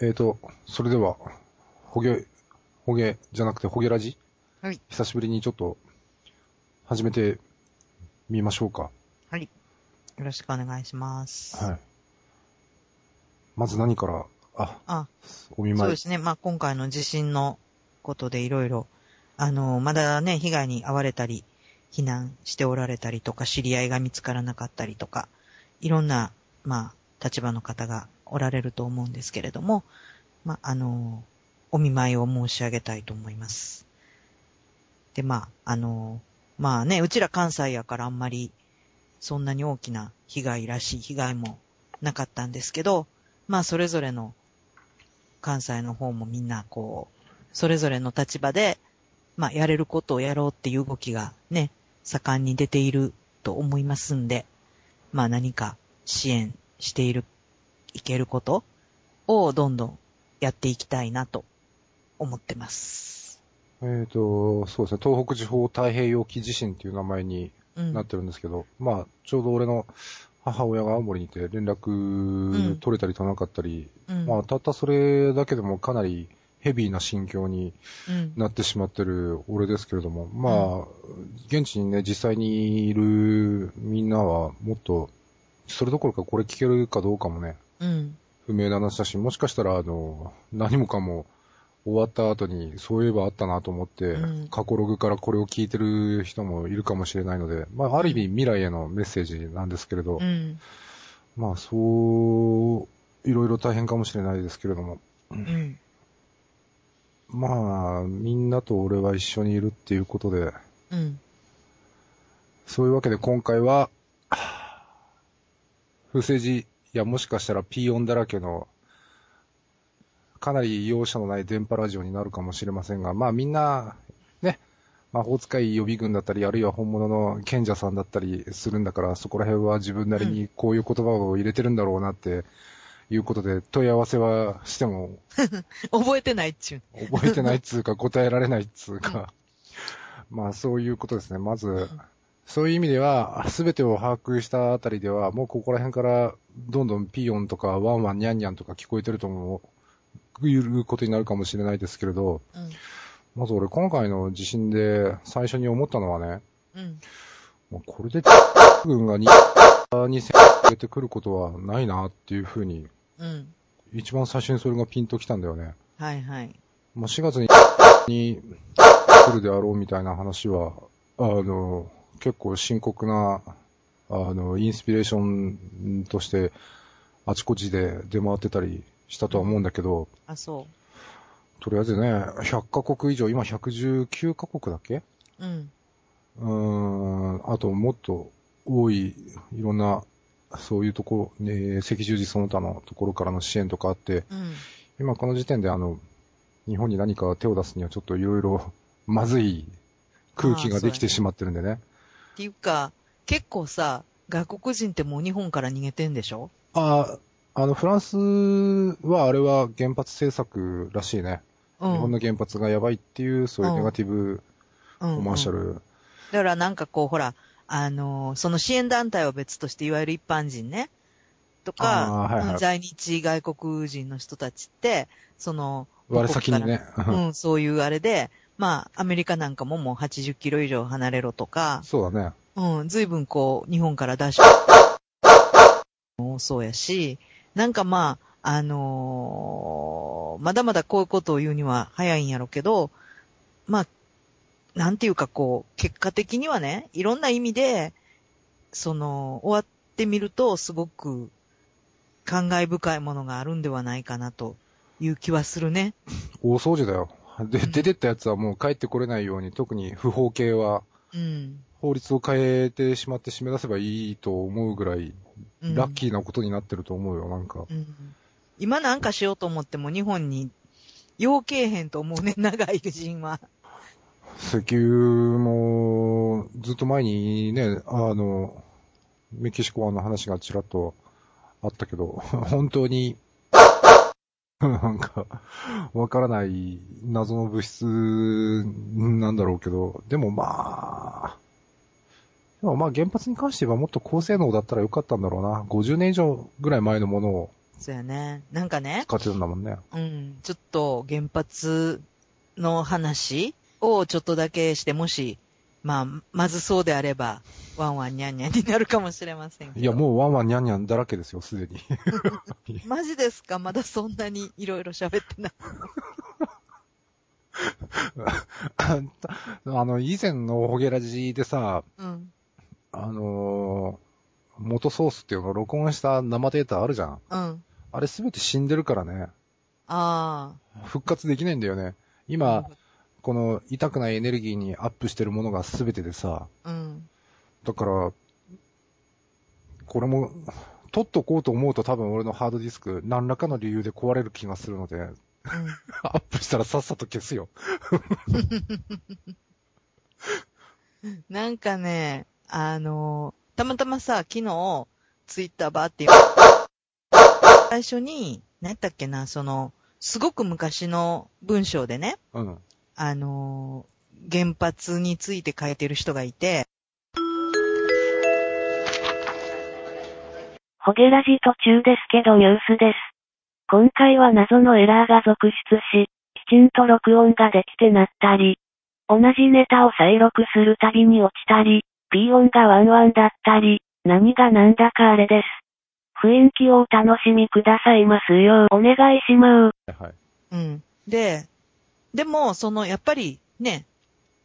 えーと、それでは、ほげ、ほげじゃなくてほげラジ？はい。久しぶりにちょっと、始めてみましょうか。はい。よろしくお願いします。はい。まず何から、あ、あ、お見舞い。そうですね。まあ、今回の地震のことでいろいろ、あの、まだね、被害に遭われたり、避難しておられたりとか、知り合いが見つからなかったりとか、いろんな、まあ、立場の方がおられると思うんですけれども、まあ、あの、お見舞いを申し上げたいと思います。で、まあ、あの、まあね、うちら関西やからあんまり、そんなに大きな被害らしい被害もなかったんですけど、まあ、それぞれの関西の方もみんなこう、それぞれの立場で、まあ、やれることをやろうっていう動きがね、盛んに出ていると思いますんで、まあ何か支援している、いけることをどんどんやっていきたいなと思ってます。えーと、そうですね、東北地方太平洋沖地震っていう名前にうん。なってるんですけど、まあ、ちょうど俺の母親が青森にいて連絡取れたり取らなかったり、うん。まあ、たったそれだけでもかなりヘビーな心境にうん。なってしまってる俺ですけれども、まあ、現地にね、実際にいるみんなはもっと、それどころかこれ聞けるかどうかもね、うん。不明な話だし、もしかしたら、あの、何もかも終わった後に、そういえばあったなと思って、うん過去ログからこれを聞いてる人もいるかもしれないので、まあ、ある意味未来へのメッセージなんですけれど、うん。まあ、そう、いろいろ大変かもしれないですけれども、うん。まあ、みんなと俺は一緒にいるっていうことで、うん。そういうわけで今回は、不正字やもしかしたらピー音だらけの、かなり容赦のない電波ラジオになるかもしれませんが、まあみんな、ね、魔法使い予備軍だったり、あるいは本物の賢者さんだったりするんだから、そこら辺は自分なりにこういう言葉を入れてるんだろうなっていうことで、問い合わせはしても 覚えてないっちゅう。覚えてないっつうか、答えられないっつうか、まあそういうことですね。まず、そういう意味では、すべてを把握したあたりでは、もうここら辺から、どんどんピヨンとか、ワンワンニャンニャンとか聞こえてると思う、いうことになるかもしれないですけれど、うん。まず俺今回の地震で最初に思ったのはね、うん。もうこれで、軍がに、に攻めてくることはないなっていうふうに、うん。一番最初にそれがピンときたんだよね。はいはい。まあ、4月に、に来るであろうみたいな話は、あの、結構深刻な、あの、インスピレーションとして、あちこちで出回ってたりしたとは思うんだけど、あ、そとりあえずね、100カ国以上、今119カ国だっけ？う。うん。うーん、あともっと多い、いろんな、そういうところ、ね、赤十字その他のところからの支援とかあって、うん。今この時点であの、日本に何か手を出すにはちょっといろいろまずい空気ができてしまってるんでね。っていうか、結構さ、外国人ってもう日本から逃げてんでしょ？ああ、あの、フランスはあれは原発政策らしいね。うん。日本の原発がやばいっていう、そういうネガティブうんコマーシャうんル。だからなんかこう、ほら、あのーその支援団体は別として、いわゆる一般人ね、とか、はいはいうん在日外国人の人たちって、その、我先にね。うん、そういうあれで、まあ、アメリカなんかももう80キロ以上離れろとか、そうだね。うん、随分こう、日本から出し、もそうやし、なんかまあ、あのーまだまだこういうことを言うには早いんやろうけど、まあ、なんていうかこう、結果的にはね、いろんな意味で、その、終わってみると、すごく、感慨深いものがあるんではないかなという気はするね。大掃除だよ。で、うん出てったやつはもう帰ってこれないように、特に不法系は、うん。法律を変えてしまって締め出せばいいと思うぐらい、うんラッキーなことになってると思うよ、なんか。うん今なんかしようと思っても日本に、要けえへんと思うね、長い人は。石油も、ずっと前にね、あの、メキシコ湾の話がちらっとあったけど、本当に、なんか、わからない謎の物質なんだろうけど、でもまあ、でもまあ原発に関してはもっと高性能だったらよかったんだろうな。50年以上ぐらい前のものをそうやね。なんかね、使ってたんだもんね。うん、ちょっと原発の話をちょっとだけして、もし、まあ、まずそうであれば、ワンワンニャンニャンになるかもしれません。いや、もうワンワンニャンニャンだらけですよ、すでに。マジですか？まだそんなにいろいろ喋ってない。あの、以前のホゲラジでさ、うん。あのー元ソースっていうのを録音した生データあるじゃん。うん。あれすべて死んでるからね。あ復活できないんだよね。あ。今、この痛くないエネルギーにアップしてるものがすべてでさ、うん。だから、これも、取っとこうと思うと多分俺のハードディスク、何らかの理由で壊れる気がするので、アップしたらさっさと消すよ。うん。なんかね、あのーたまたまさ、昨日、ツイッターバーって最初に、何やったっけな、その、すごく昔の文章でね、うん。あのー原発について書いてる人がいて、ホゲラジ途中ですけどニュースです。今回は謎のエラーが続出し、きちんと録音ができてなったり、同じネタを再録するたびに落ちたり、P 音がワンワンだったり、何が何だかあれです。雰囲気をお楽しみくださいますようお願いします。はい。うん。で、でも、その、やっぱりね、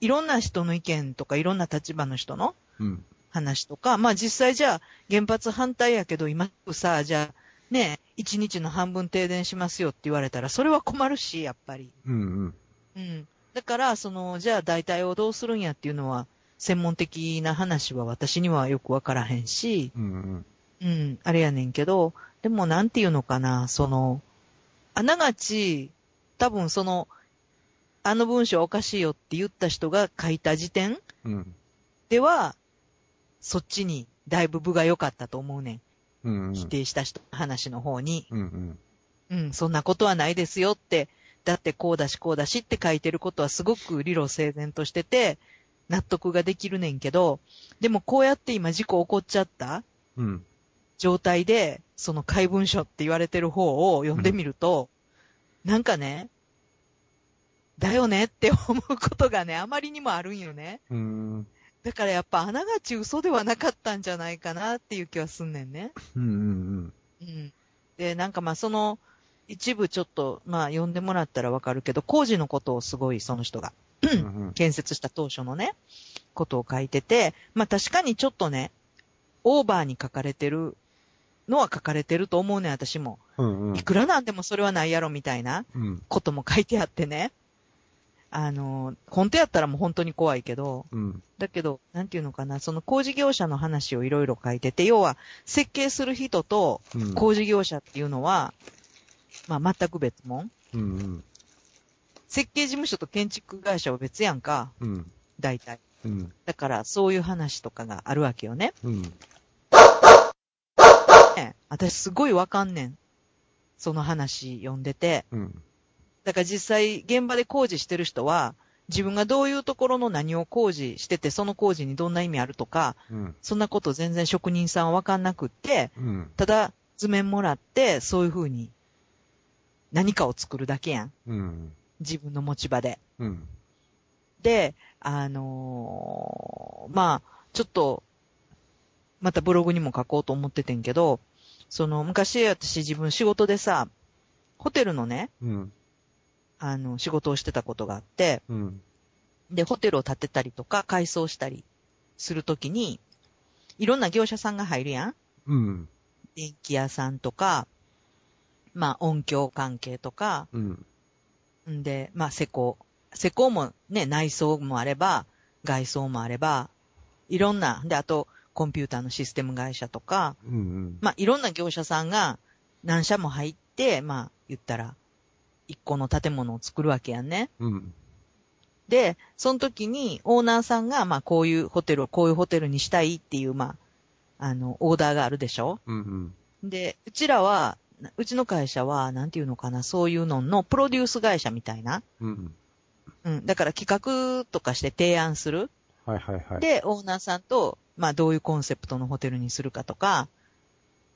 いろんな人の意見とか、いろんな立場の人のうん。話とか、まあ実際じゃあ、原発反対やけど、今さ、じゃあ、ね、一日の半分停電しますよって言われたら、それは困るし、やっぱり。うんうん。うん。だから、その、じゃあ代替をどうするんやっていうのは、専門的な話は私にはよくわからへんし、うんうん。うん、あれやねんけど、でもなんていうのかな、その、あながち、多分その、あの文章おかしいよって言った人が書いた時点うん。では、そっちにだいぶ部が良かったと思うねん。うんうん。否定した人の話の方に。うんうん。うん、そんなことはないですよって、だってこうだしこうだしって書いてることはすごく理路整然としてて、納得ができるねんけど、でもこうやって今事故起こっちゃったうん。状態で、その怪文書って言われてる方を読んでみると、なんかね、だよねって思うことがね、あまりにもあるんよね。うん。だからやっぱあながち嘘ではなかったんじゃないかなっていう気はすんねんね。うんうんうん。で、なんかまあその、一部ちょっと、まあ読んでもらったらわかるけど、工事のことをすごいその人が、うん。うん 建設した当初のね、ことを書いてて、まあ確かにちょっとね、オーバーに書かれてるのは書かれてると思うねん、私も。うんうんい。くらなんでもそれはないやろみたいなうん。ことも書いてあってね。あの、本当やったらもう本当に怖いけど、うん。だけど、なんていうのかな、その工事業者の話をいろいろ書いてて、要は設計する人とうん。工事業者っていうのは、まあ全く別物。うんうん。設計事務所と建築会社は別やんか、うん。大体。うん。だからそういう話とかがあるわけよね。うん。ね私すごいわかんねん。その話読んでて。うん。だから実際現場で工事してる人は、自分がどういうところの何を工事してて、その工事にどんな意味あるとか、うん。そんなこと全然職人さんはわかんなくって、うん。ただ図面もらって、そういう風に何かを作るだけやん。うん。自分の持ち場で。うん。で、あのーまあ、ちょっと、またブログにも書こうと思っててんけど、その、昔私自分仕事でさ、ホテルのね、うん。あの、仕事をしてたことがあって、うん。で、ホテルを建てたりとか、改装したりするときに、いろんな業者さんが入るやんうん。電気屋さんとか、まあ、音響関係とか、うん。んで、まあ、施工。施工もね、内装もあれば、外装もあれば、いろんな、で、あと、コンピューターのシステム会社とか、うん。まあ、いろんな業者さんが何社も入って、まあ、言ったら、一個の建物を作るわけやんね。うん。で、その時にオーナーさんが、まあ、こういうホテルをこういうホテルにしたいっていう、まあ、あの、オーダーがあるでしょ？うん。で、うちらは、うちの会社は、なんていうのかな、そういうののプロデュース会社みたいな。うん。うん。だから企画とかして提案する。はいはいはい。で、オーナーさんと、まあ、どういうコンセプトのホテルにするかとか、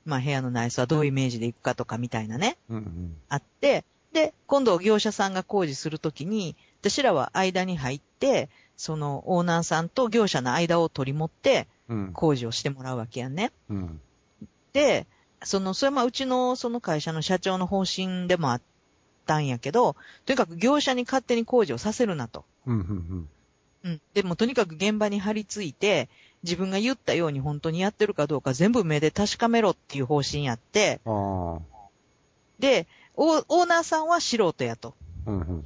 まあ部屋の内装はどういうイメージでいくかとかみたいなね、うんうん。あって、で、今度業者さんが工事するときに、私らは間に入って、そのオーナーさんと業者の間を取り持ってうん。工事をしてもらうわけやんね。うん。で、その、それはまあうちのその会社の社長の方針でもあったんやけど、とにかく業者に勝手に工事をさせるなと。うんうんうん。でもとにかく現場に張り付いて、自分が言ったように本当にやってるかどうか全部目で確かめろっていう方針やって、で、オーナーさんは素人やと。あ。うんうん。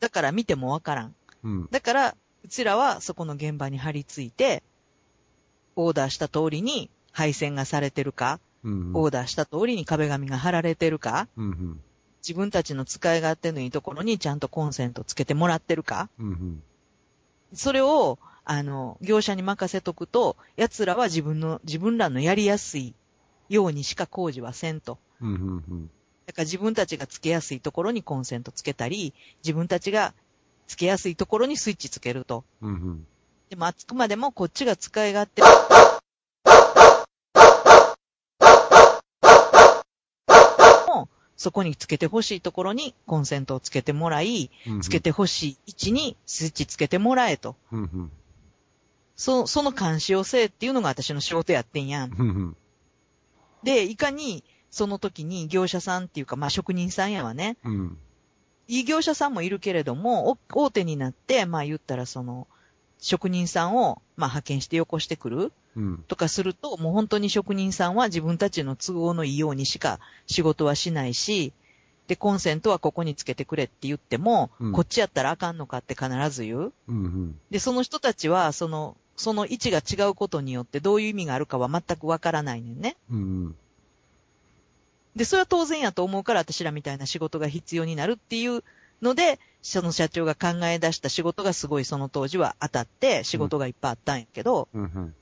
だから見てもわからん。うん。だから、うちらはそこの現場に張り付いて、オーダーした通りに配線がされてるか、うん。オーダーした通りに壁紙が貼られてるか、うんうん。自分たちの使い勝手のいいところにちゃんとコンセントつけてもらってるか、うんうん。それを、あの、業者に任せとくと、奴らは自分の、自分らのやりやすいようにしか工事はせんと。うんうんうん。だから自分たちがつけやすいところにコンセントつけたり、自分たちがつけやすいところにスイッチつけると。うんうん。でもあくまでもこっちが使い勝手、もそこにつけてほしいところにコンセントをつけてもらい。つけてほしい位置にスイッチつけてもらえと。うんうん。そその監視をせえっていうのが私の仕事やってんやん。うんうん。で、いかにその時に業者さんっていうか、まあ職人さんやわね。うん。いい業者さんもいるけれども、お大手になって、まあ言ったらその、職人さんを、まあ派遣してよこしてくるうん。とかすると、もう本当に職人さんは自分たちの都合のいいようにしか仕事はしないし、で、コンセントはここにつけてくれって言っても、うんこっちやったらあかんのかって必ず言う。うんうん。で、その人たちは、その、その位置が違うことによってどういう意味があるかは全くわからないねんね。うんで、それは当然やと思うから私らみたいな仕事が必要になるっていうので、その社長が考え出した仕事がすごいその当時は当たって仕事がいっぱいあったんやけど、うん。うん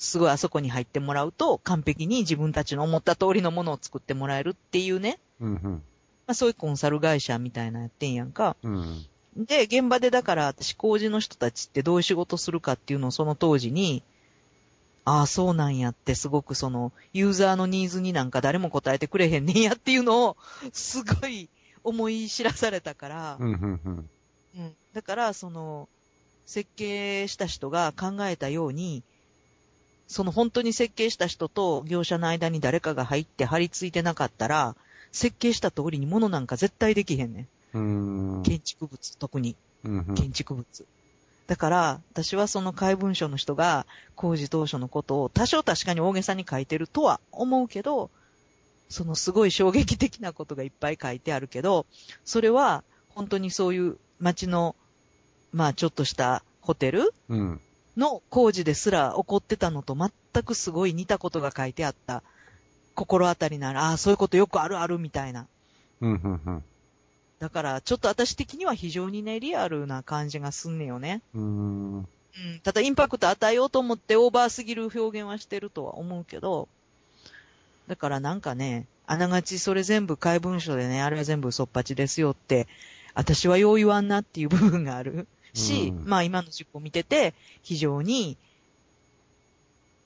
すごいあそこに入ってもらうと完璧に自分たちの思った通りのものを作ってもらえるっていうね、うん。うんまあそういうコンサル会社みたいなやってんやんか。うん。で、現場でだから私工事の人たちってどういう仕事するかっていうのをその当時に、ああ、そうなんやってすごくそのユーザーのニーズになんか誰も答えてくれへんねんやっていうのをすごい思い知らされたから、うん。うん。うん。うん。だから、その、設計した人が考えたように、その本当に設計した人と業者の間に誰かが入って張り付いてなかったら、設計した通りに物なんか絶対できへんねうんん。。建築物、特にうん。建築物。だから、私はその怪文書の人が工事当初のことを多少確かに大げさに書いてるとは思うけど、そのすごい衝撃的なことがいっぱい書いてあるけど、それは本当にそういう街の、まあちょっとしたホテルうん。の工事ですら起こってたのと全くすごい似たことが書いてあった。心当たりなら、ああ、そういうことよくあるあるみたいな。うん。うん。うん。だから、ちょっと私的には非常にね、リアルな感じがすんねよね。うん。うん。ただ、インパクト与えようと思ってオーバーすぎる表現はしてるとは思うけど、だからなんかね、あながちそれ全部怪文書でね、あれは全部そっぱちですよって、私はよう言わんなっていう部分があるし、うんまあ今の実行見てて、非常に、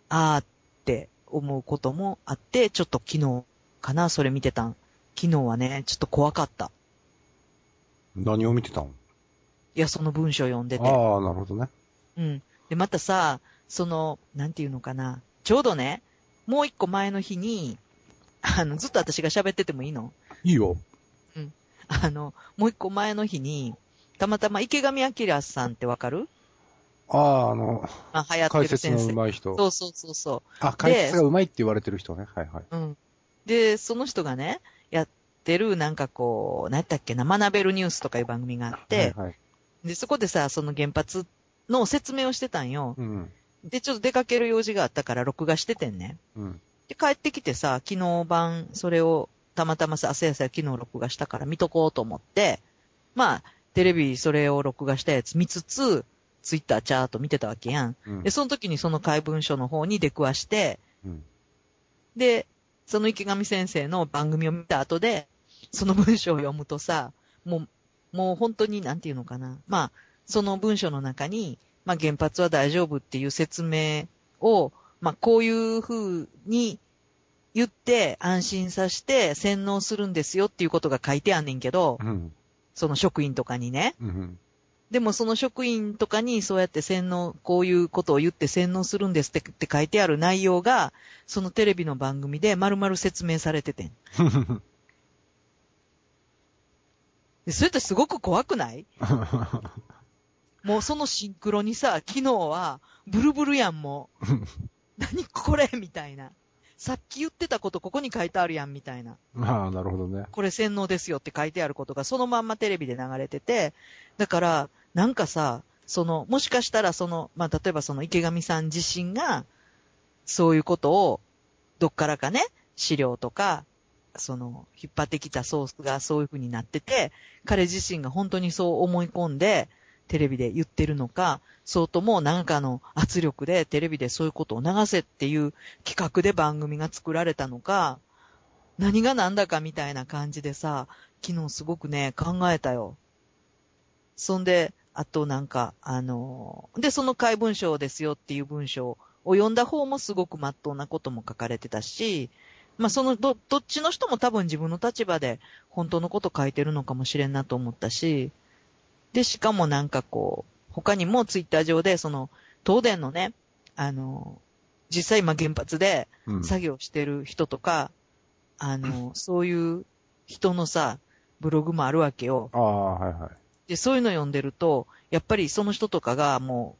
あーって思うこともあって、ちょっと昨日かな、それ見てたん。昨日はね、ちょっと怖かった。何を見てたのいや、その文章読んでて。ああ、なるほどね。うん。で、またさ、その、なんていうのかな。ちょうどね、もう一個前の日に、あの、ずっと私が喋っててもいいの？いいよ。あの、もう一個前の日に、たまたま池上彰さんってわかる？ああ、あの、まあ、流行って解説のる先生。上手い人。そうそうそうそあ、解説が上手いって言われてる人ね。はいはい。う。うん。で、その人がね、やってる、なんかこう、何やったっけな、学べるニュースとかいう番組があって、はいはい。で、そこでさ、その原発の説明をしてたんよ。うん。で、ちょっと出かける用事があったから録画しててんね。うん。で、帰ってきてさ、昨日晩、それを、たまたまさ、朝やさ昨日録画したから見とこうと思って、まあ、テレビそれを録画したやつ見つつ、ツイッターチャート見てたわけやん。うんで、その時にその怪文書の方に出くわして、うん。で、その池上先生の番組を見た後で、その文章を読むとさ、もう、もう本当になんていうのかな。まあ、その文章の中に、まあ原発は大丈夫っていう説明を、まあこういう風に言って安心させて洗脳するんですよっていうことが書いてあんねんけど、うん。その職員とかにね。うん。でもその職員とかにそうやって洗脳、こういうことを言って洗脳するんですってって書いてある内容が、そのテレビの番組で丸々説明されててん。でそれってすごく怖くない？もうそのシンクロにさ、昨日はブルブルやんもう。何これみたいな。さっき言ってたことここに書いてあるやんみたいな。まあ、なるほどね。これ洗脳ですよって書いてあることがそのまんまテレビで流れてて、だから、なんかさ、その、もしかしたらその、まあ、例えばその池上さん自身が、そういうことを、どっからかね、資料とか、その、引っ張ってきたソースがそういう風になってて、彼自身が本当にそう思い込んで、テレビで言ってるのか、そうとも何かの圧力でテレビでそういうことを流せっていう企画で番組が作られたのか、何が何だかみたいな感じでさ、昨日すごくね、考えたよ。そんで、あとなんか、あのーで、その怪文書ですよっていう文章を読んだ方もすごく真っ当なことも書かれてたし、まあそのど、どっちの人も多分自分の立場で本当のこと書いてるのかもしれんなと思ったし、で、しかもなんかこう、他にもツイッター上で、その、東電のね、あのー実際今原発でうん。作業してる人とか、あの、そういう人のさ、ブログもあるわけよ。ああ、はいはい。で、そういうの読んでると、やっぱりその人とかがも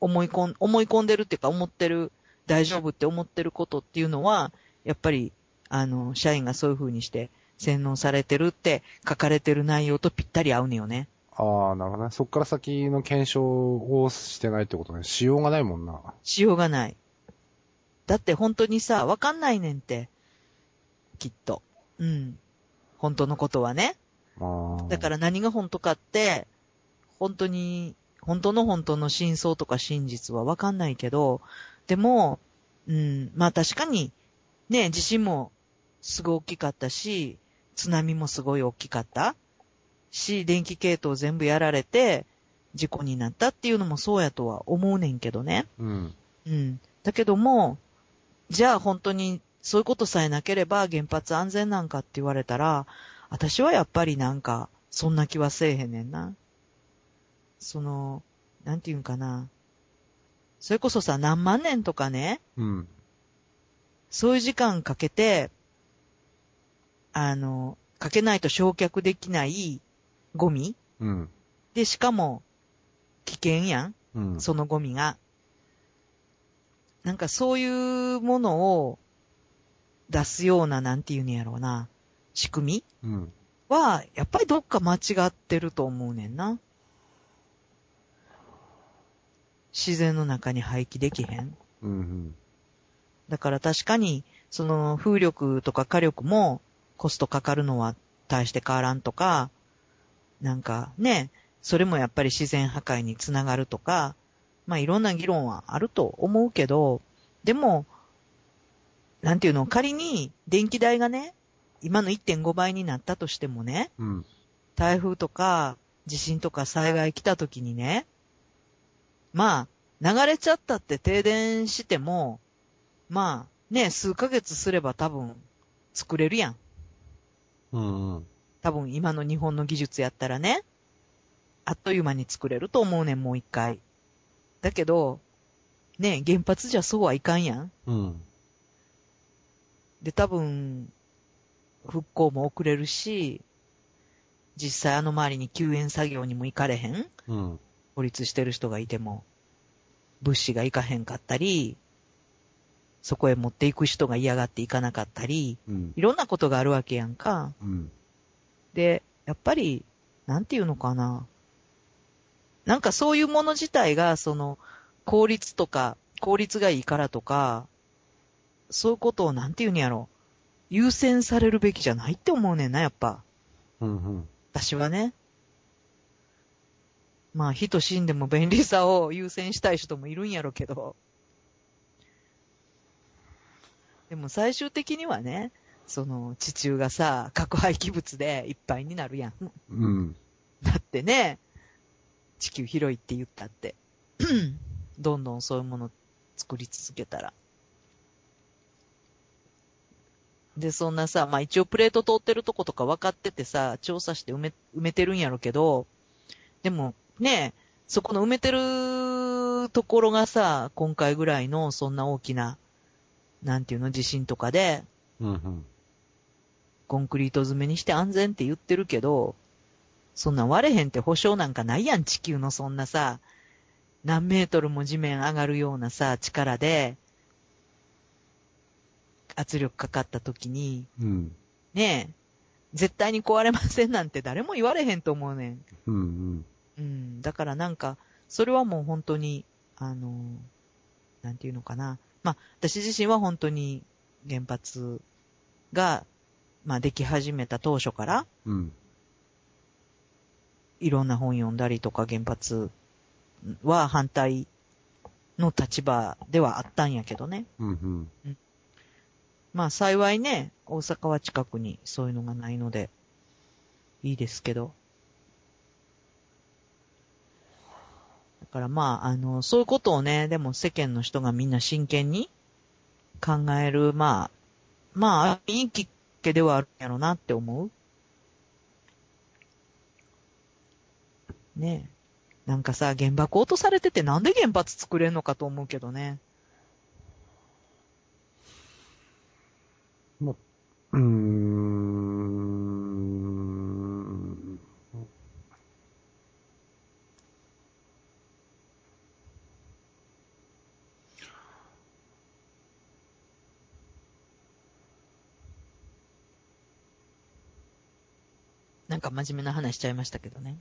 う、思い込ん、思い込んでるっていうか思ってる、大丈夫って思ってることっていうのは、やっぱり、あの、社員がそういう風にして洗脳されてるって書かれてる内容とぴったり合うねよね。ああ、なるほどね。そっから先の検証をしてないってことね。しようがないもんな。しようがない。だって本当にさ、わかんないねんって。きっと。うん。本当のことはね。だから何が本当かって、本当に、本当の本当の真相とか真実はわかんないけど、でも、うん、まあ確かに、ね、地震もすごい大きかったし、津波もすごい大きかったし、電気系統全部やられて、事故になったっていうのもそうやとは思うねんけどね。うん。うん。だけども、じゃあ本当にそういうことさえなければ原発安全なんかって言われたら、私はやっぱりなんか、そんな気はせえへんねんな。その、なんていうんかな。それこそさ、何万年とかね、うん。そういう時間かけて、あの、かけないと焼却できないゴミうん。で、しかも、危険やんうん。そのゴミが。なんかそういうものを出すような、なんていうんやろうな、仕組みうん。は、やっぱりどっか間違ってると思うねんな。自然の中に廃棄できへん。うん。うん。だから確かに、その風力とか火力もコストかかるのは大して変わらんとか、なんかね、それもやっぱり自然破壊につながるとか、まあいろんな議論はあると思うけど、でも、なんていうの、仮に電気代がね、今の1.5倍になったとしてもね、うん。台風とか地震とか災害来た時にね、まあ、流れちゃったって停電しても、まあ、ね、数ヶ月すれば多分作れるやん。うん。うん。多分今の日本の技術やったらね、あっという間に作れると思うねん、もう一回。だけど、ね、原発じゃそうはいかんやん。うん。で、多分、復興も遅れるし、実際あの周りに救援作業にも行かれへんうん。孤立してる人がいても、物資が行かへんかったり、そこへ持っていく人が嫌がって行かなかったり、うん。いろんなことがあるわけやんか。うん。で、やっぱり、なんていうのかな。なんかそういうもの自体が、その、効率とか、効率がいいからとか、そういうことをなんていうんやろ。優先されるべきじゃないって思うねんな、やっぱ。うん。うん。私はね。まあ、人死んでも便利さを優先したい人もいるんやろけど。でも最終的にはね、その地中がさ、核廃棄物でいっぱいになるやん。うん。だってね、地球広いって言ったって。どんどんそういうもの作り続けたら。で、そんなさ、まあ一応プレート通ってるとことか分かっててさ、調査して埋め、埋めてるんやろけど、でも、ねそこの埋めてるところがさ、今回ぐらいのそんな大きな、なんていうの、地震とかで、うんうん。コンクリート詰めにして安全って言ってるけど、そんなん割れへんって保証なんかないやん、地球のそんなさ、何メートルも地面上がるようなさ、力で、圧力かかった時に、うん。ねえ、絶対に壊れませんなんて誰も言われへんと思うねん。うんうん。うん。だからなんか、それはもう本当に、あの、なんていうのかな。まあ、私自身は本当に原発が、まあ、でき始めた当初から、うん。いろんな本読んだりとか原発は反対の立場ではあったんやけどね。うんうん。まあ幸いね、大阪は近くにそういうのがないので、いいですけど。からまあ、あの、そういうことをね、でも世間の人がみんな真剣に考える、まあ、まあ、いいきっかけではあるんやろうなって思う。ねえ。なんかさ、原爆落とされててなんで原発作れんのかと思うけどね。うーん。真面目な話しちゃいましたけどね。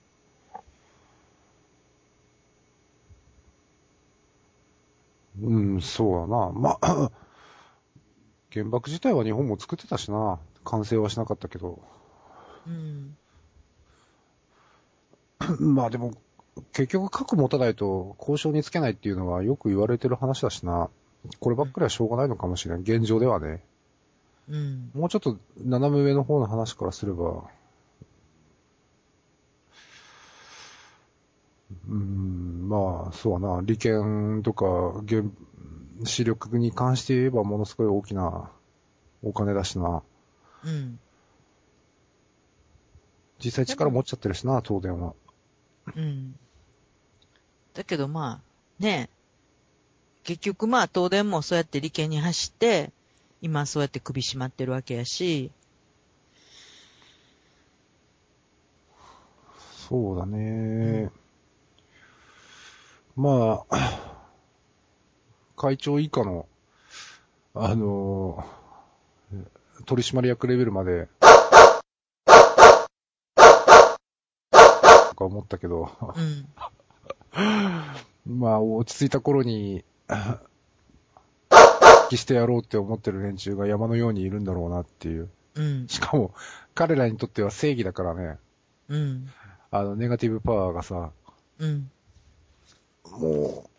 うん、そうやな。まあ、原爆自体は日本も作ってたしな。完成はしなかったけど。うん。まあでも、結局核持たないと交渉につけないっていうのはよく言われてる話だしな。こればっかりはしょうがないのかもしれん。現状ではね。うん。もうちょっと斜め上の方の話からすれば、うーん、まあ、そうだな、利権とか、原、視力に関して言えばものすごい大きなお金だしな。うん。実際力持っちゃってるしな、東電は。うん。だけどまあ、ねえ。結局まあ東電もそうやって利権に走って、今そうやって首絞まってるわけやし、そうだね。まあ、会長以下の、あの、取締役レベルまで、とか思ったけど、うん。まあ、落ち着いた頃に、復帰してやろうって思ってる連中が山のようにいるんだろうなっていう。うん。しかも、彼らにとっては正義だからね、うん。あの、ネガティブパワーがさ、うん。も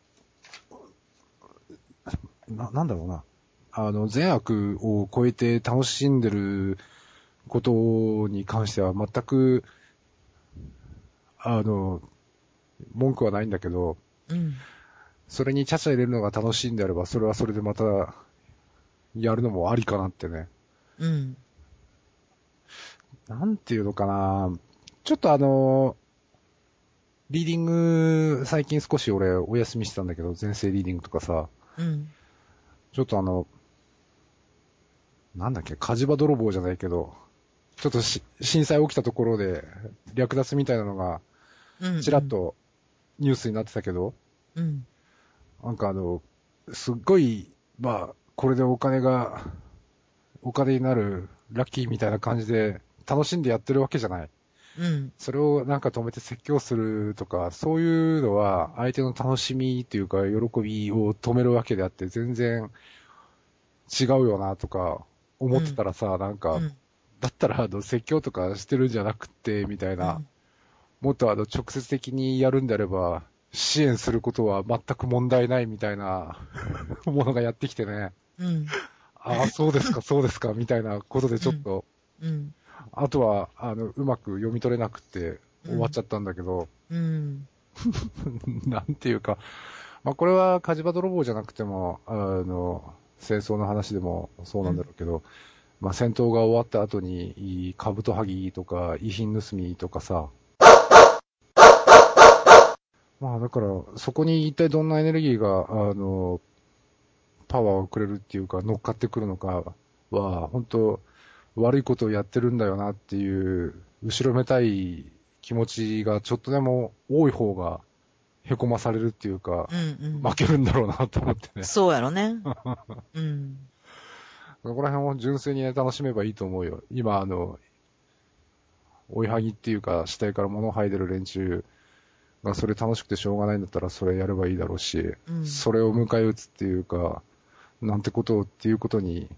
う、な、なんだろうな。あの、善悪を超えて楽しんでることに関しては全く、あの、文句はないんだけど、うん。それにちゃちゃ入れるのが楽しいんであれば、それはそれでまた、やるのもありかなってね。うん。なんていうのかな。ちょっとあの、リーディング、最近少し俺お休みしてたんだけど、前世リーディングとかさ、うん。ちょっとあの、なんだっけ、火事場泥棒じゃないけど、ちょっとし震災起きたところで略奪みたいなのが、うん。ちらっ。とニュースになってたけど、うん。なんかあの、すっごい、まあ、これでお金が、お金になるラッキーみたいな感じで楽しんでやってるわけじゃない。うん。それをなんか止めて説教するとか、そういうのは相手の楽しみっていうか喜びを止めるわけであって全然違うよなとか思ってたらさ、なんか、うん。だったらあの説教とかしてるんじゃなくて、みたいな、もっとあの直接的にやるんであれば、支援することは全く問題ないみたいな ものがやってきてね、うん。ああ、そうですか、そうですか、みたいなことでちょっと、うん。あとは、あの、うまく読み取れなくて終わっちゃったんだけど、うん。なんていうか、まあ、これは火事場泥棒じゃなくても、あの、戦争の話でもそうなんだろうけど、まあ、戦闘が終わった後に、カブトハギとか、遺品盗みとかさ、まあだから、そこに一体どんなエネルギーが、あの、パワーをくれるっていうか、乗っかってくるのかは、本当悪いことをやってるんだよなっていう、後ろめたい気持ちがちょっとでも多い方が、へこまされるっていうか、うんうん。負けるんだろうなと思ってね。そうやろね。うん。そこら辺を純粋にね、楽しめばいいと思うよ。今、あの、追いはぎっていうか、死体から物を吐いてる連中がそれ楽しくてしょうがないんだったらそれやればいいだろうし、うんそれを迎え撃つっていうか、なんてことをっていうことに、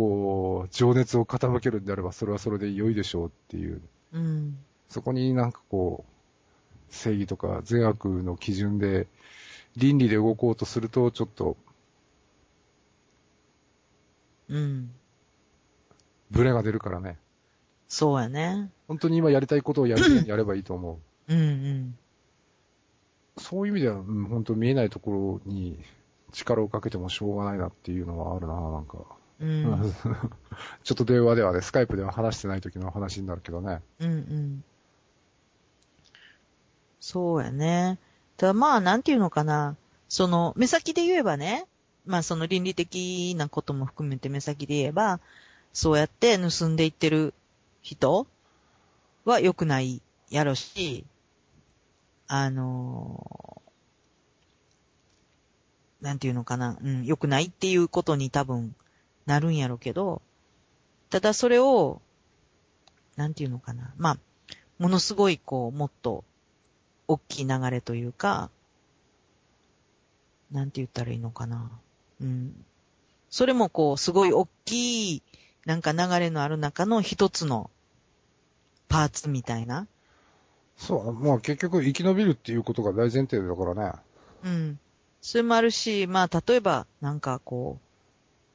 こう、情熱を傾けるんであればそれはそれで良いでしょうっていう、うん。そこになんかこう、正義とか善悪の基準で倫理で動こうとするとちょっとうん。ブレが出るからね。そうやね。本当に今やりたいことをやるようにやればいいと思う。うんうん。そういう意味では、うん、本当見えないところに力をかけてもしょうがないなっていうのはあるな、なんか。うん。ちょっと電話ではね、スカイプでは話してない時の話になるけどね。うんうん。そうやね。ただまあ、なんていうのかな。その、目先で言えばね、まあその倫理的なことも含めて目先で言えば、そうやって盗んでいってる人は良くないやろし、あのなんていうのかな。うん、良くないっていうことに多分なるんやろうけど、ただそれを、なんていうのかな。まあ、ものすごいこう、もっと、大きい流れというか、なんて言ったらいいのかな。うん。それもこう、すごい大きい、なんか流れのある中の一つのパーツみたいな。そう、まあ結局生き延びるっていうことが大前提だからね。うん。それもあるし、まあ、例えば、なんかこう、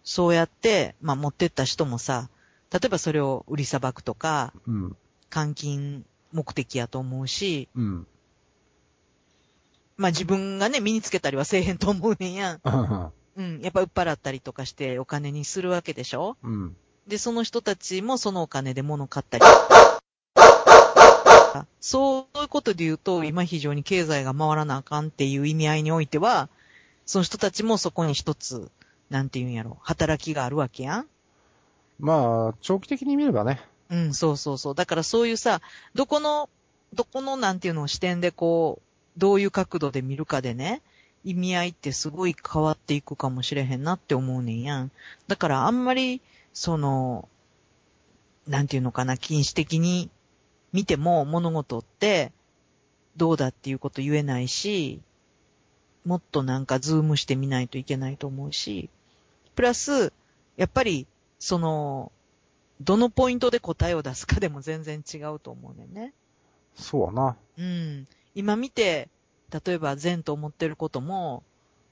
そうやって、まあ、持ってった人もさ、例えばそれを売りさばくとか、うん。換金目的やと思うし、うん。まあ自分がね、身につけたりはせえへんと思うねんやん。うん。やっぱ売っ払ったりとかしてお金にするわけでしょ？うん。で、その人たちもそのお金で物買ったり。そういうことで言うと、今非常に経済が回らなあかんっていう意味合いにおいては、その人たちもそこに一つ、なんて言うんやろ、働きがあるわけやん。まあ、長期的に見ればね。うん、そうそうそう。だからそういうさ、どこの、どこのなんていうの視点でこう、どういう角度で見るかでね、意味合いってすごい変わっていくかもしれへんなって思うねんやん。だからあんまり、その、なんていうのかな、禁止的に見ても物事ってどうだっていうこと言えないし、もっとなんかズームしてみないといけないと思うし、プラス、やっぱり、その、どのポイントで答えを出すかでも全然違うと思うねんね。そうやな。うん。今見て、例えば善と思ってることも、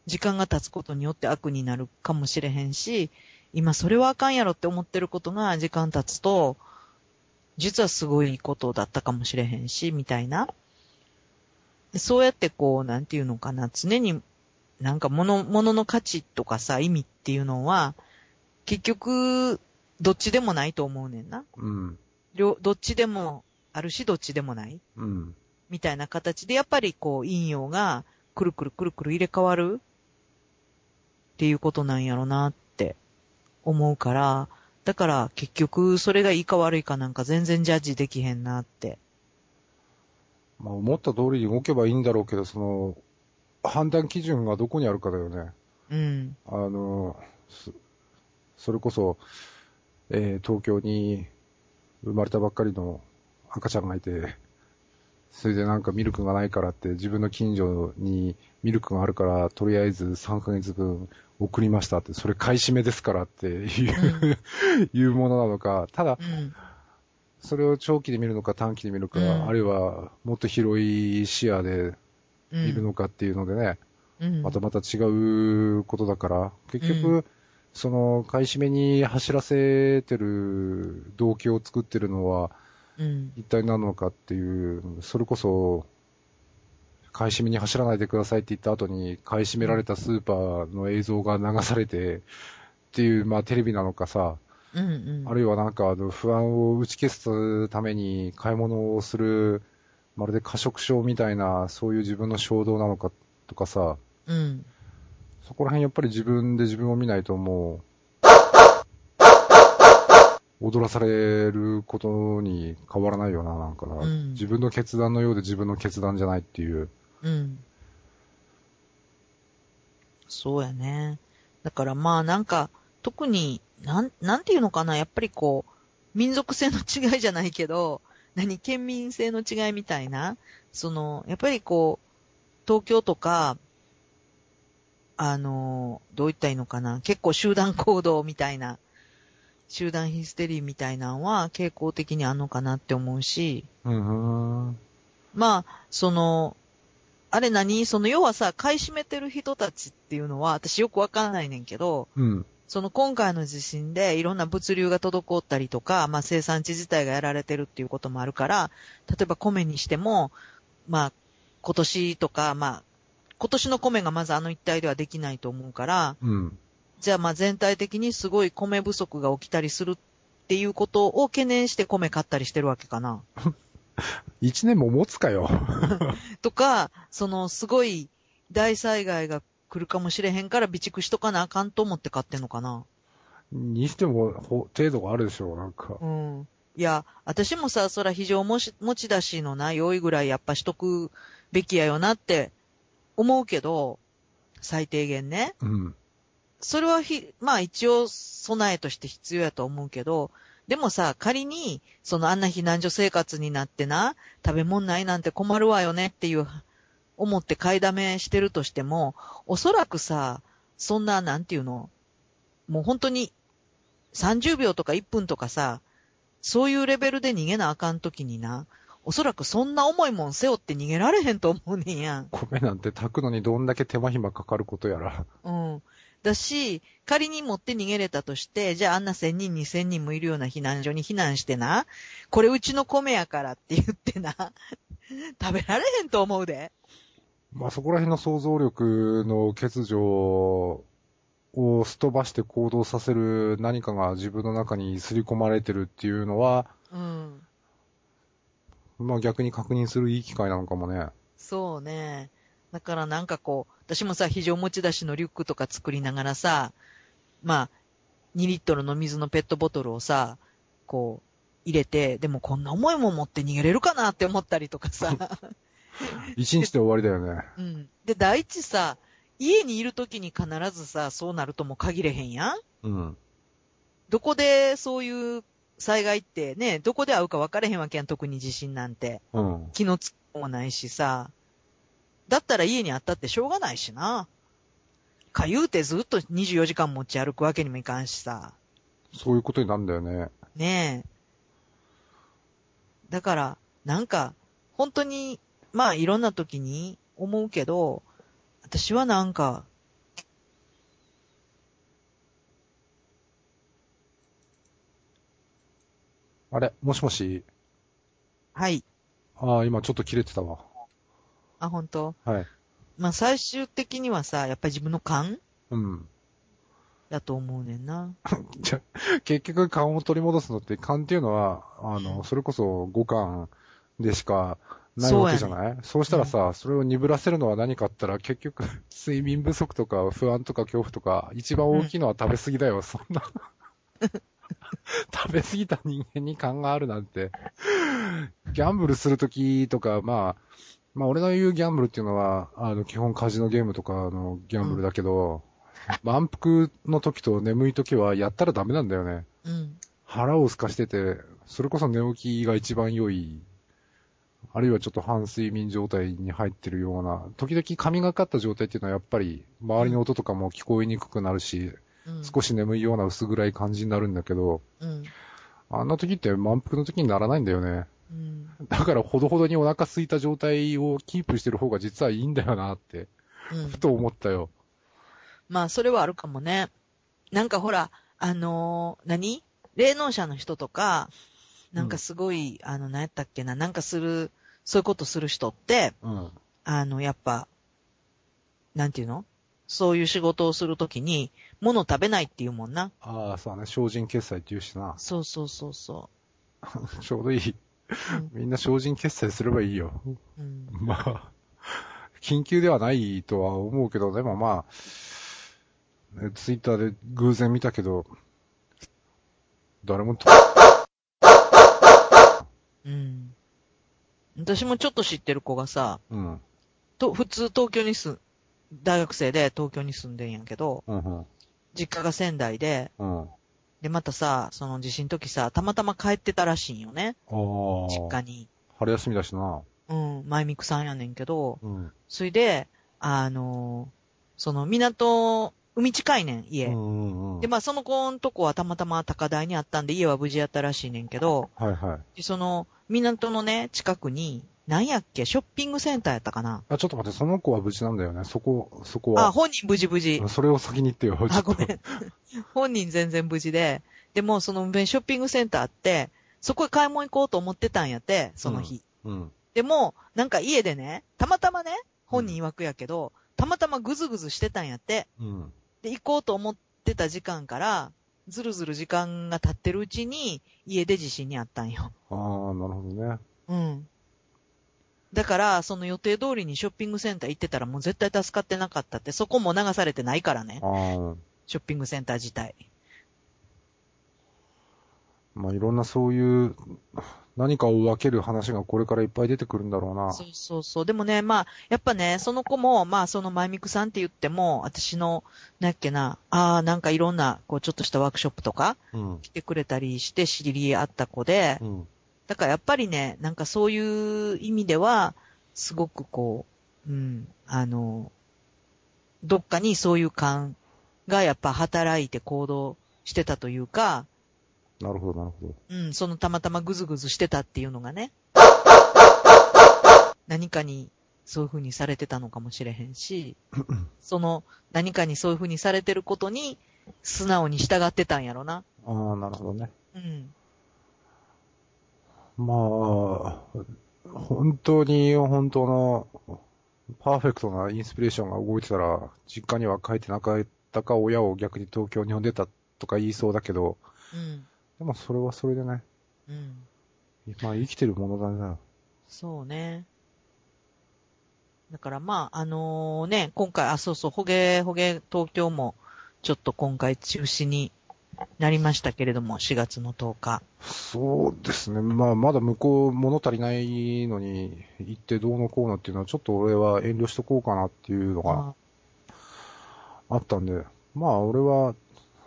時間が経つことによって悪になるかもしれへんし、今それはあかんやろって思ってることが時間経つと、実はすごいことだったかもしれへんし、みたいな。そうやってこう、なんていうのかな、常になんか物、物の価値とかさ、意味っていうのは、結局、どっちでもないと思うねんな。うん。両、どっちでもあるし、どっちでもない。うん。みたいな形で、やっぱりこう、陰陽が、くるくるくるくる入れ替わるっていうことなんやろなって思うから、だから結局それがいいか悪いかなんか全然ジャッジできへんなって。まあ、思った通りに動けばいいんだろうけど、その、判断基準がどこにあるかだよね。うん。あの、そそれこそ、えー東京に生まれたばっかりの赤ちゃんがいて、それでなんかミルクがないからって自分の近所にミルクがあるからとりあえず3ヶ月分送りましたって、それ買い占めですからっていう、いうものなのか、ただう、ん。それを長期で見るのか短期で見るか、うんあるいはもっと広い視野でうん。見るのかっていうのでね、うん。またまた違うことだから、結局、うんその買い占めに走らせてる動機を作ってるのはうん。一体何なのかっていう、それこそ、買い占めに走らないでくださいって言った後に、買い占められたスーパーの映像が流されて、っていう、まあテレビなのかさ、うんうん。あるいはなんかあの不安を打ち消すために買い物をする、まるで過食症みたいな、そういう自分の衝動なのかとかさ、うん。そこら辺やっぱり自分で自分を見ないともう、踊らされることに変わらないよな、なんかな、うん自分の決断のようで自分の決断じゃないっていう。うん。そうやね。だからまあなんか、特に、なん、なんていうのかな、やっぱりこう、民族性の違いじゃないけど、何、県民性の違いみたいな、その、やっぱりこう、東京とか、あの、どう言ったらいいのかな、結構集団行動みたいな、集団ヒステリーみたいなのは傾向的にあんのかなって思うし、うん、うん。まあ、その、あれ何その要はさ、買い占めてる人たちっていうのは、私よくわかんないねんけど、うん。その今回の地震でいろんな物流が滞ったりとか、まあ生産地自体がやられてるっていうこともあるから、例えば米にしても、まあ今年とか、まあ今年の米がまずあの一帯ではできないと思うから、うん。じゃあまあ全体的にすごい米不足が起きたりするっていうことを懸念して米買ったりしてるわけかな。一年も持つかよ。とか、そのすごい大災害が来るかもしれへんから備蓄しとかなあかんと思って買ってんのかな。にしても、ほ程度があるでしょう、なんか。うん。いや、私もさ、そら非常持ち持ち出しのな、用意ぐらいやっぱしとくべきやよなって思うけど、最低限ね。うん。それはひ、まあ一応備えとして必要やと思うけど、でもさ、仮に、そのあんな避難所生活になってな、食べ物ないなんて困るわよねっていう、思って買いだめしてるとしても、おそらくさ、そんな、なんていうの、もう本当に30秒とか1分とかさ、そういうレベルで逃げなあかんときにな、おそらくそんな重いもん背負って逃げられへんと思うねんやん。米なんて炊くのにどんだけ手間暇かかることやら。うん。だし、仮に持って逃げれたとして、じゃああんな1000人2000人もいるような避難所に避難してな、これうちの米やからって言ってな、食べられへんと思うで。まあそこら辺の想像力の欠如をすっ飛ばして行動させる何かが自分の中に刷り込まれてるっていうのは、うん。まあ逆に確認するいい機会なのかもね。そうね。だからなんかこう、私もさ、非常持ち出しのリュックとか作りながらさ、まあ、2リットルの水のペットボトルをさ、こう、入れて、でもこんな重いもん持って逃げれるかなって思ったりとかさ。一日で終わりだよね。うん。で、第一さ、家にいる時に必ずさ、そうなるとも限れへんやんうん。どこでそういう災害ってね、どこで会うか分かれへんわけやん、特に地震なんて。うん。気のつくもないしさ。だったら家にあったってしょうがないしな。か言うてずっと24時間持ち歩くわけにもいかんしさ。そういうことになるんだよね。ねえ。だから、なんか、本当に、まあいろんな時に思うけど、私はなんか、あれ？もしもし？はい。ああ、今ちょっと切れてたわ。あ、本当？はい。まあ最終的にはさ、やっぱり自分の勘？うん。だと思うねんな。じゃ、結局勘を取り戻すのって、勘っていうのは、あの、それこそ五感でしかないわけじゃない？そう,、したらさ、それを鈍らせるのは何かあったら、結局、睡眠不足とか不安とか恐怖とか、一番大きいのは食べ過ぎだよ、そんな。食べ過ぎた人間に勘があるなんて。ギャンブルするときとか、まあ、まあ俺の言うギャンブルっていうのは、あの、基本カジノゲームとかのギャンブルだけど、満腹の時と眠い時はやったらダメなんだよね。うん。腹を空かしてて、それこそ寝起きが一番良い、あるいはちょっと半睡眠状態に入ってるような、時々神がかった状態っていうのはやっぱり、周りの音とかも聞こえにくくなるし、うん。少し眠いような薄暗い感じになるんだけど、うん。あんな時って満腹の時にならないんだよね。うん。だからほどほどにお腹空いた状態をキープしてる方が実はいいんだよなって、うんふと思ったよ。まあ、それはあるかもね。なんかほら、あのー何？霊能者の人とか、なんかすごい、あの、何やったっけな、なんかする、そういうことする人って、うん。あの、やっぱ、なんていうの？そういう仕事をするときに、物食べないっていうもんな。ああ、そうだね。精進決済って言うしな。そうそうそうそ ちょうどいい。みんな精進決済すればいいよ。うん。まあ、緊急ではないとは思うけど、でもまあ、ねツイッターで偶然見たけど、誰もと、うん。私もちょっと知ってる子がさ、うん、と、普通東京に住ん、大学生で東京に住んでんやけど、うん、うん、実家が仙台で、うん。で、またさ、その地震の時さ、たまたま帰ってたらしいんよね。実家に。春休みだしな。うん、前ミクさんやねんけど、うん。それで、あのその港、海近いねん、家。うんうんうん。で、まあその子んとこはたまたま高台にあったんで、家は無事やったらしいねんけど、はいはい。でその、港のね、近くに、なんやっけ、ショッピングセンターやったかな。あ、ちょっと待って、その子は無事なんだよね。そこ、そこあ、は。本人無事無事。それを先に言ってよ。あ、ごめん。本人全然無事で。でも、その、ショッピングセンターあって、そこへ買い物行こうと思ってたんやって、その日。うん。でも、なんか家でね、たまたまね、本人曰くやけど、たまたまぐずぐずしてたんやって。うん。で、行こうと思ってた時間から、ずるずる時間が経ってるうちに、家で地震にあったんよ。ああ、なるほどね。うん。だから、その予定通りにショッピングセンター行ってたらもう絶対助かってなかったって、そこも流されてないからね。ああ、ショッピングセンター自体。まあいろんなそういう、何かを分ける話がこれからいっぱい出てくるんだろうな。そうそうそう。でもね、まあ、やっぱね、その子も、まあ、そのマイミクさんって言っても、私の、なんやっけな、ああ、なんかいろんな、こう、ちょっとしたワークショップとかうん。来てくれたりして知り合った子で、うん。だからやっぱりね、なんかそういう意味では、すごくこう、うん、あの、どっかにそういう感がやっぱ働いて行動してたというか、なるほど、なるほど。うん、そのたまたまぐずぐずしてたっていうのがね、何かにそういう風にされてたのかもしれへんし、その何かにそういう風にされてることに素直に従ってたんやろな。ああ、なるほどね。うん。まあ、本当に本当のパーフェクトなインスピレーションが動いてたら、実家には帰ってなかったか、親を逆に東京に呼んでたとか言いそうだけど、うん。でもそれはそれでね、うん。まあ生きてるものだね。そうね。だからまあ、あのね、今回、あ、そうそう、ほげ、ほげ東京も、ちょっと今回中止になりましたけれども、4月の10日。そうですね。まあ、まだ向こう物足りないのに行ってどうのこうのっていうのはちょっと俺は遠慮しとこうかなっていうのがああったんで、まあ俺は、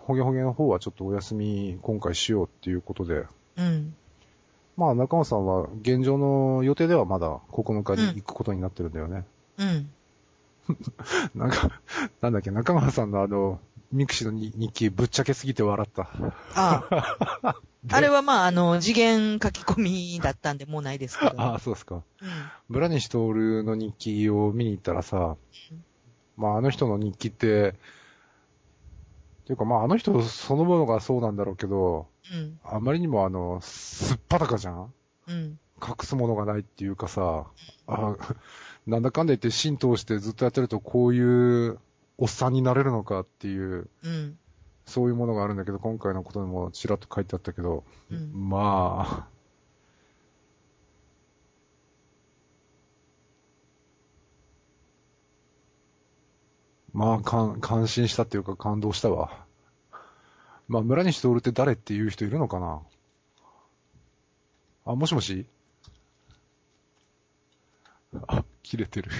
ほげほげの方はちょっとお休み今回しようっていうことで、うん。まあ中野さんは現状の予定ではまだ9日に行くことになってるんだよね。うん。なんか、なんだっけ、中川さんのあの、ミクシーの日日記ぶっちゃけすぎて笑った。あ あ。あれはまあ、あの、時限書き込みだったんでもうないですけど。ああ、そうですか。うん。村西とおるの日記を見に行ったらさ、まああの人の日記って、っていうかまああの人そのものがそうなんだろうけど、うん。あまりにもあの、すっぱだかじゃん？うん。隠すものがないっていうかさ、あなんだかんだ言って浸透してずっとやってるとこういうおっさんになれるのかっていう、うん。そういうものがあるんだけど、今回のことでもちらっと書いてあったけど、うん。まあ、まあ、か感心したっていうか感動したわ。まあ、村西徹って誰っていう人いるのかな？あ、もしもし？あ、切れてる。